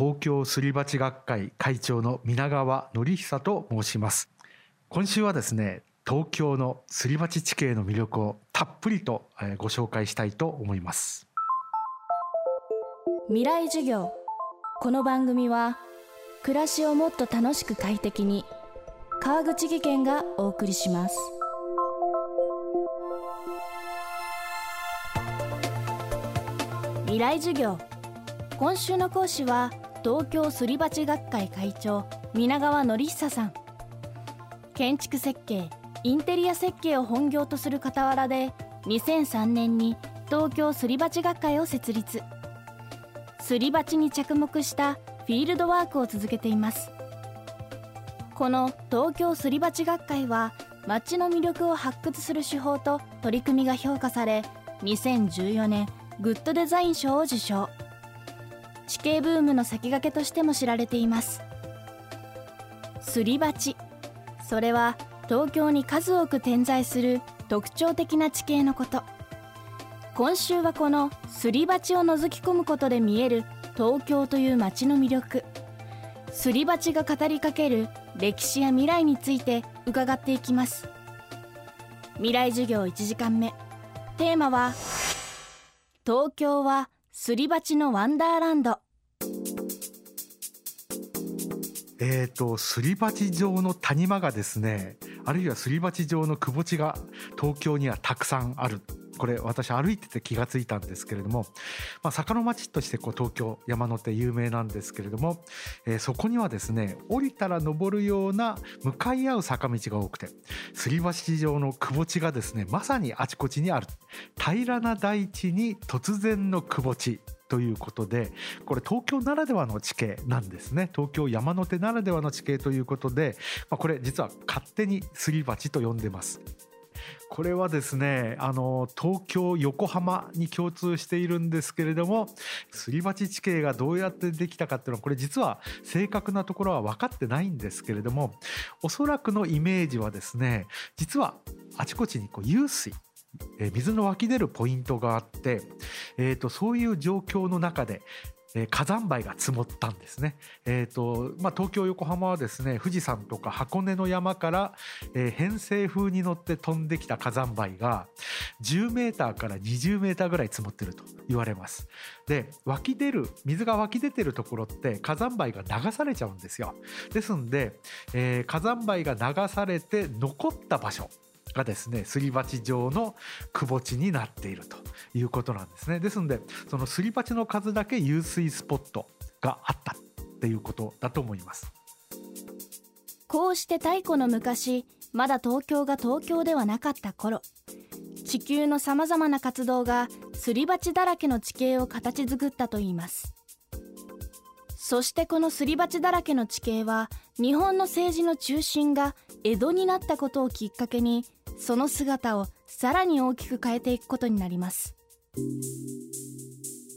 東京すり鉢学会会長の皆川則久と申します。今週はですね東京のすり鉢地形の魅力をたっぷりとご紹介したいと思います。未来授業。この番組は暮らしをもっと楽しく快適に川口義賢がお送りします。未来授業。今週の講師は東京すり鉢学会会長皆川則久さん。建築設計インテリア設計を本業とする傍らで2003年に東京すり鉢学会を設立。すり鉢に着目したフィールドワークを続けています。この東京すり鉢学会は街の魅力を発掘する手法と取り組みが評価され2014年グッドデザイン賞を受賞。地形ブームの先駆けとしても知られています。すり鉢。それは東京に数多く点在する特徴的な地形のこと。今週はこのすり鉢を覗き込むことで見える東京という街の魅力。すり鉢が語りかける歴史や未来について伺っていきます。未来授業1時間目。テーマは東京はすり鉢のワンダーランド。えーと、すり鉢状の谷間がですねあるいはすり鉢状のくぼ地が東京にはたくさんある。これ私歩いてて気がついたんですけれども、まあ、坂の町としてこう東京山手有名なんですけれども、えー、そこにはですね降りたら登るような向かい合う坂道が多くてすり鉢状のくぼ地がですねまさにあちこちにある平らな大地に突然のくぼ地ということでこれ東京ならではの地形なんですね東京山手ならではの地形ということで、まあ、これ実は勝手にすり鉢と呼んでます。これはですねあの東京横浜に共通しているんですけれどもすり鉢地形がどうやってできたかっていうのはこれ実は正確なところは分かってないんですけれどもおそらくのイメージはですね実はあちこちにこう湧水水の湧き出るポイントがあって、えーと、そういう状況の中でえ火山灰が積もったんですね。えーとまあ、東京横浜はですね富士山とか箱根の山から、えー、偏西風に乗って飛んできた火山灰が10メーターから20メーターぐらい積もってると言われます。で湧き出る水が湧き出てるところって火山灰が流されちゃうんですよ。ですんで、えー、火山灰が流されて残った場所がですねすり鉢状のくぼ地になっているということなんですね。ですのでそのすり鉢の数だけ湧水スポットがあったっていうことだと思います。こうして太古の昔まだ東京が東京ではなかった頃地球のさまざまな活動がすり鉢だらけの地形を形作ったといいます。そしてこのすり鉢だらけの地形は日本の政治の中心が江戸になったことをきっかけにその姿をさらに大きく変えていくことになります。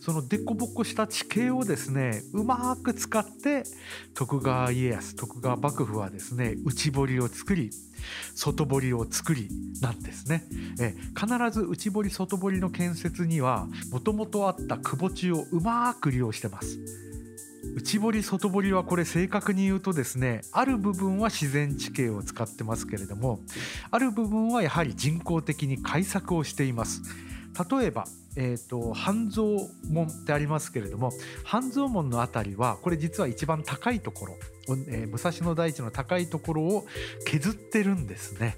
その凸凹した地形をですねうまく使って徳川家康徳川幕府はですね内堀を作り外堀を作りなんですね。え必ず内堀外堀の建設にはもともとあった窪地をうまく利用してます。内堀外堀はこれ正確に言うとですねある部分は自然地形を使ってますけれどもある部分はやはり人工的に改作をしています例えばえーと、半蔵門ってありますけれども半蔵門の辺りはこれ実は一番高いところ、えー、武蔵野大地の高いところを削ってるんですね。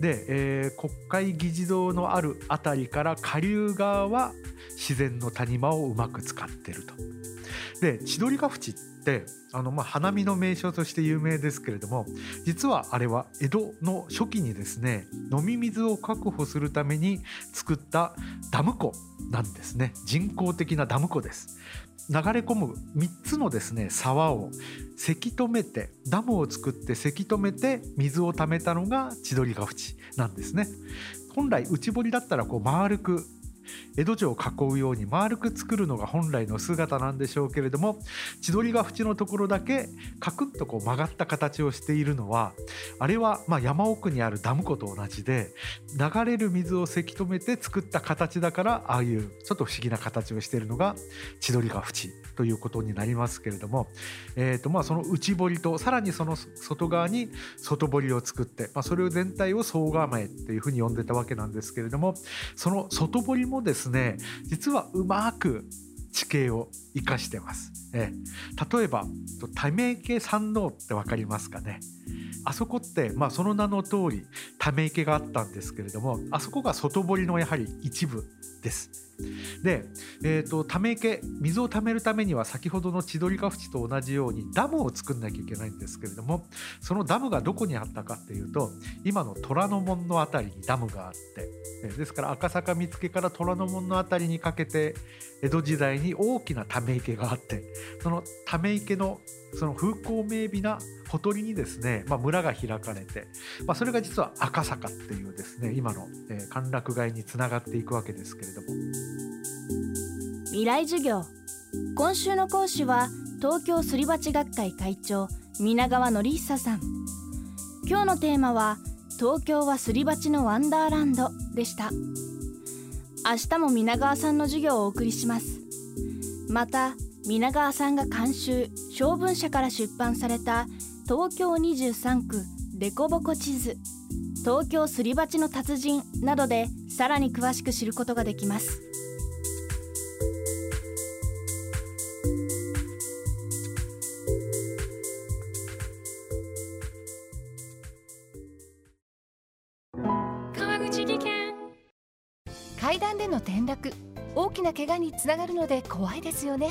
で、えー、国会議事堂のある辺りから下流側は自然の谷間をうまく使ってると。で千鳥ヶ淵ってあの、まあ、花見の名所として有名ですけれども実はあれは江戸の初期にですね飲み水を確保するために作ったダム湖なんですね。人工的なダム湖です。流れ込む3つのですね沢をせき止めてダムを作ってせき止めて水を溜めたのが千鳥ヶ淵なんですね。本来内堀だったらこう丸く江戸城を囲うように丸く作るのが本来の姿なんでしょうけれども千鳥ヶ淵のところだけカクッとこう曲がった形をしているのはあれはま山奥にあるダム湖と同じで流れる水をせき止めて作った形だからああいうちょっと不思議な形をしているのが千鳥ヶ淵。ということになりますけれども、えーとまあ、その内堀とさらにその外側に外堀を作って、まあ、それを全体を総構えっていうふうに呼んでたわけなんですけれどもその外堀もですね実はうまく地形を生かしてます。え例えばため池山王って分かりますかねあそこって、まあ、その名の通りため池があったんですけれどもあそこが外堀のやはり一部です。で、えーと、ため池水をためるためには先ほどの千鳥ヶ淵と同じようにダムを作んなきゃいけないんですけれどもそのダムがどこにあったかっていうと今の虎ノ門の辺りにダムがあってですから赤坂見附から虎ノ門の辺りにかけて江戸時代に大きなため池があってそのため池のその風光明媚なほとりにですね、まあ、村が開かれて、まあ、それが実は赤坂っていうですね今の、え、歓楽街につながっていくわけですけれども。未来授業。今週の講師は東京すり鉢学会会長皆川則久さん。今日のテーマは東京はすり鉢のワンダーランドでした。明日も皆川さんの授業をお送りします。また皆川さんが監修小文社から出版された東京23区デコボコ地図東京すり鉢の達人などでさらに詳しく知ることができます。川口技研。階段での転落大きな怪我につながるので怖いですよね